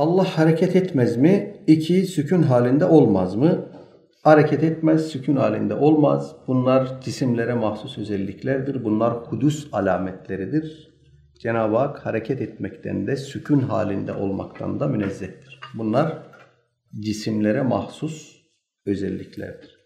Allah hareket etmez mi? İki, sükun halinde olmaz mı? Hareket etmez, sükun halinde olmaz. Bunlar cisimlere mahsus özelliklerdir. Bunlar kudüs alametleridir. Cenab-ı Hak hareket etmekten de sükun halinde olmaktan da münezzehtir. Bunlar cisimlere mahsus özelliklerdir.